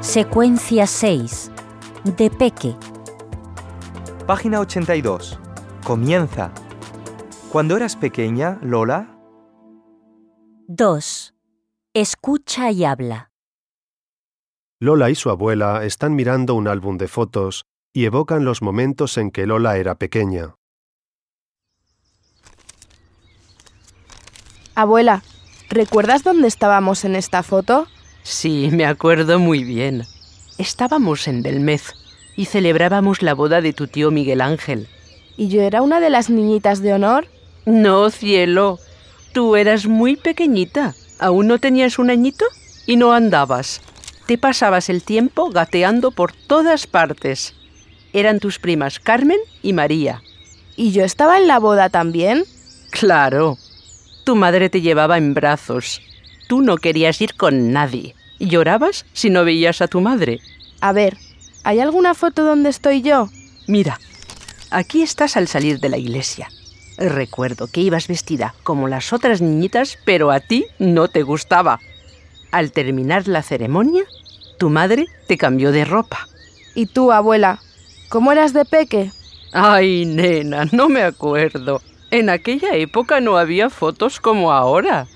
Secuencia 6. De Peque. Página 82. Comienza. Cuando eras pequeña, Lola, 2. Escucha y habla. Lola y su abuela están mirando un álbum de fotos y evocan los momentos en que Lola era pequeña. Abuela, ¿recuerdas dónde estábamos en esta foto? Sí, me acuerdo muy bien. Estábamos en Belmez y celebrábamos la boda de tu tío Miguel Ángel. ¿Y yo era una de las niñitas de honor? No, cielo. Tú eras muy pequeñita. Aún no tenías un añito y no andabas. Te pasabas el tiempo gateando por todas partes. Eran tus primas Carmen y María. ¿Y yo estaba en la boda también? Claro. Tu madre te llevaba en brazos. Tú no querías ir con nadie. Llorabas si no veías a tu madre. A ver, ¿hay alguna foto donde estoy yo? Mira, aquí estás al salir de la iglesia. Recuerdo que ibas vestida como las otras niñitas, pero a ti no te gustaba. Al terminar la ceremonia, tu madre te cambió de ropa. ¿Y tú, abuela? ¿Cómo eras de peque? Ay, nena, no me acuerdo. En aquella época no había fotos como ahora.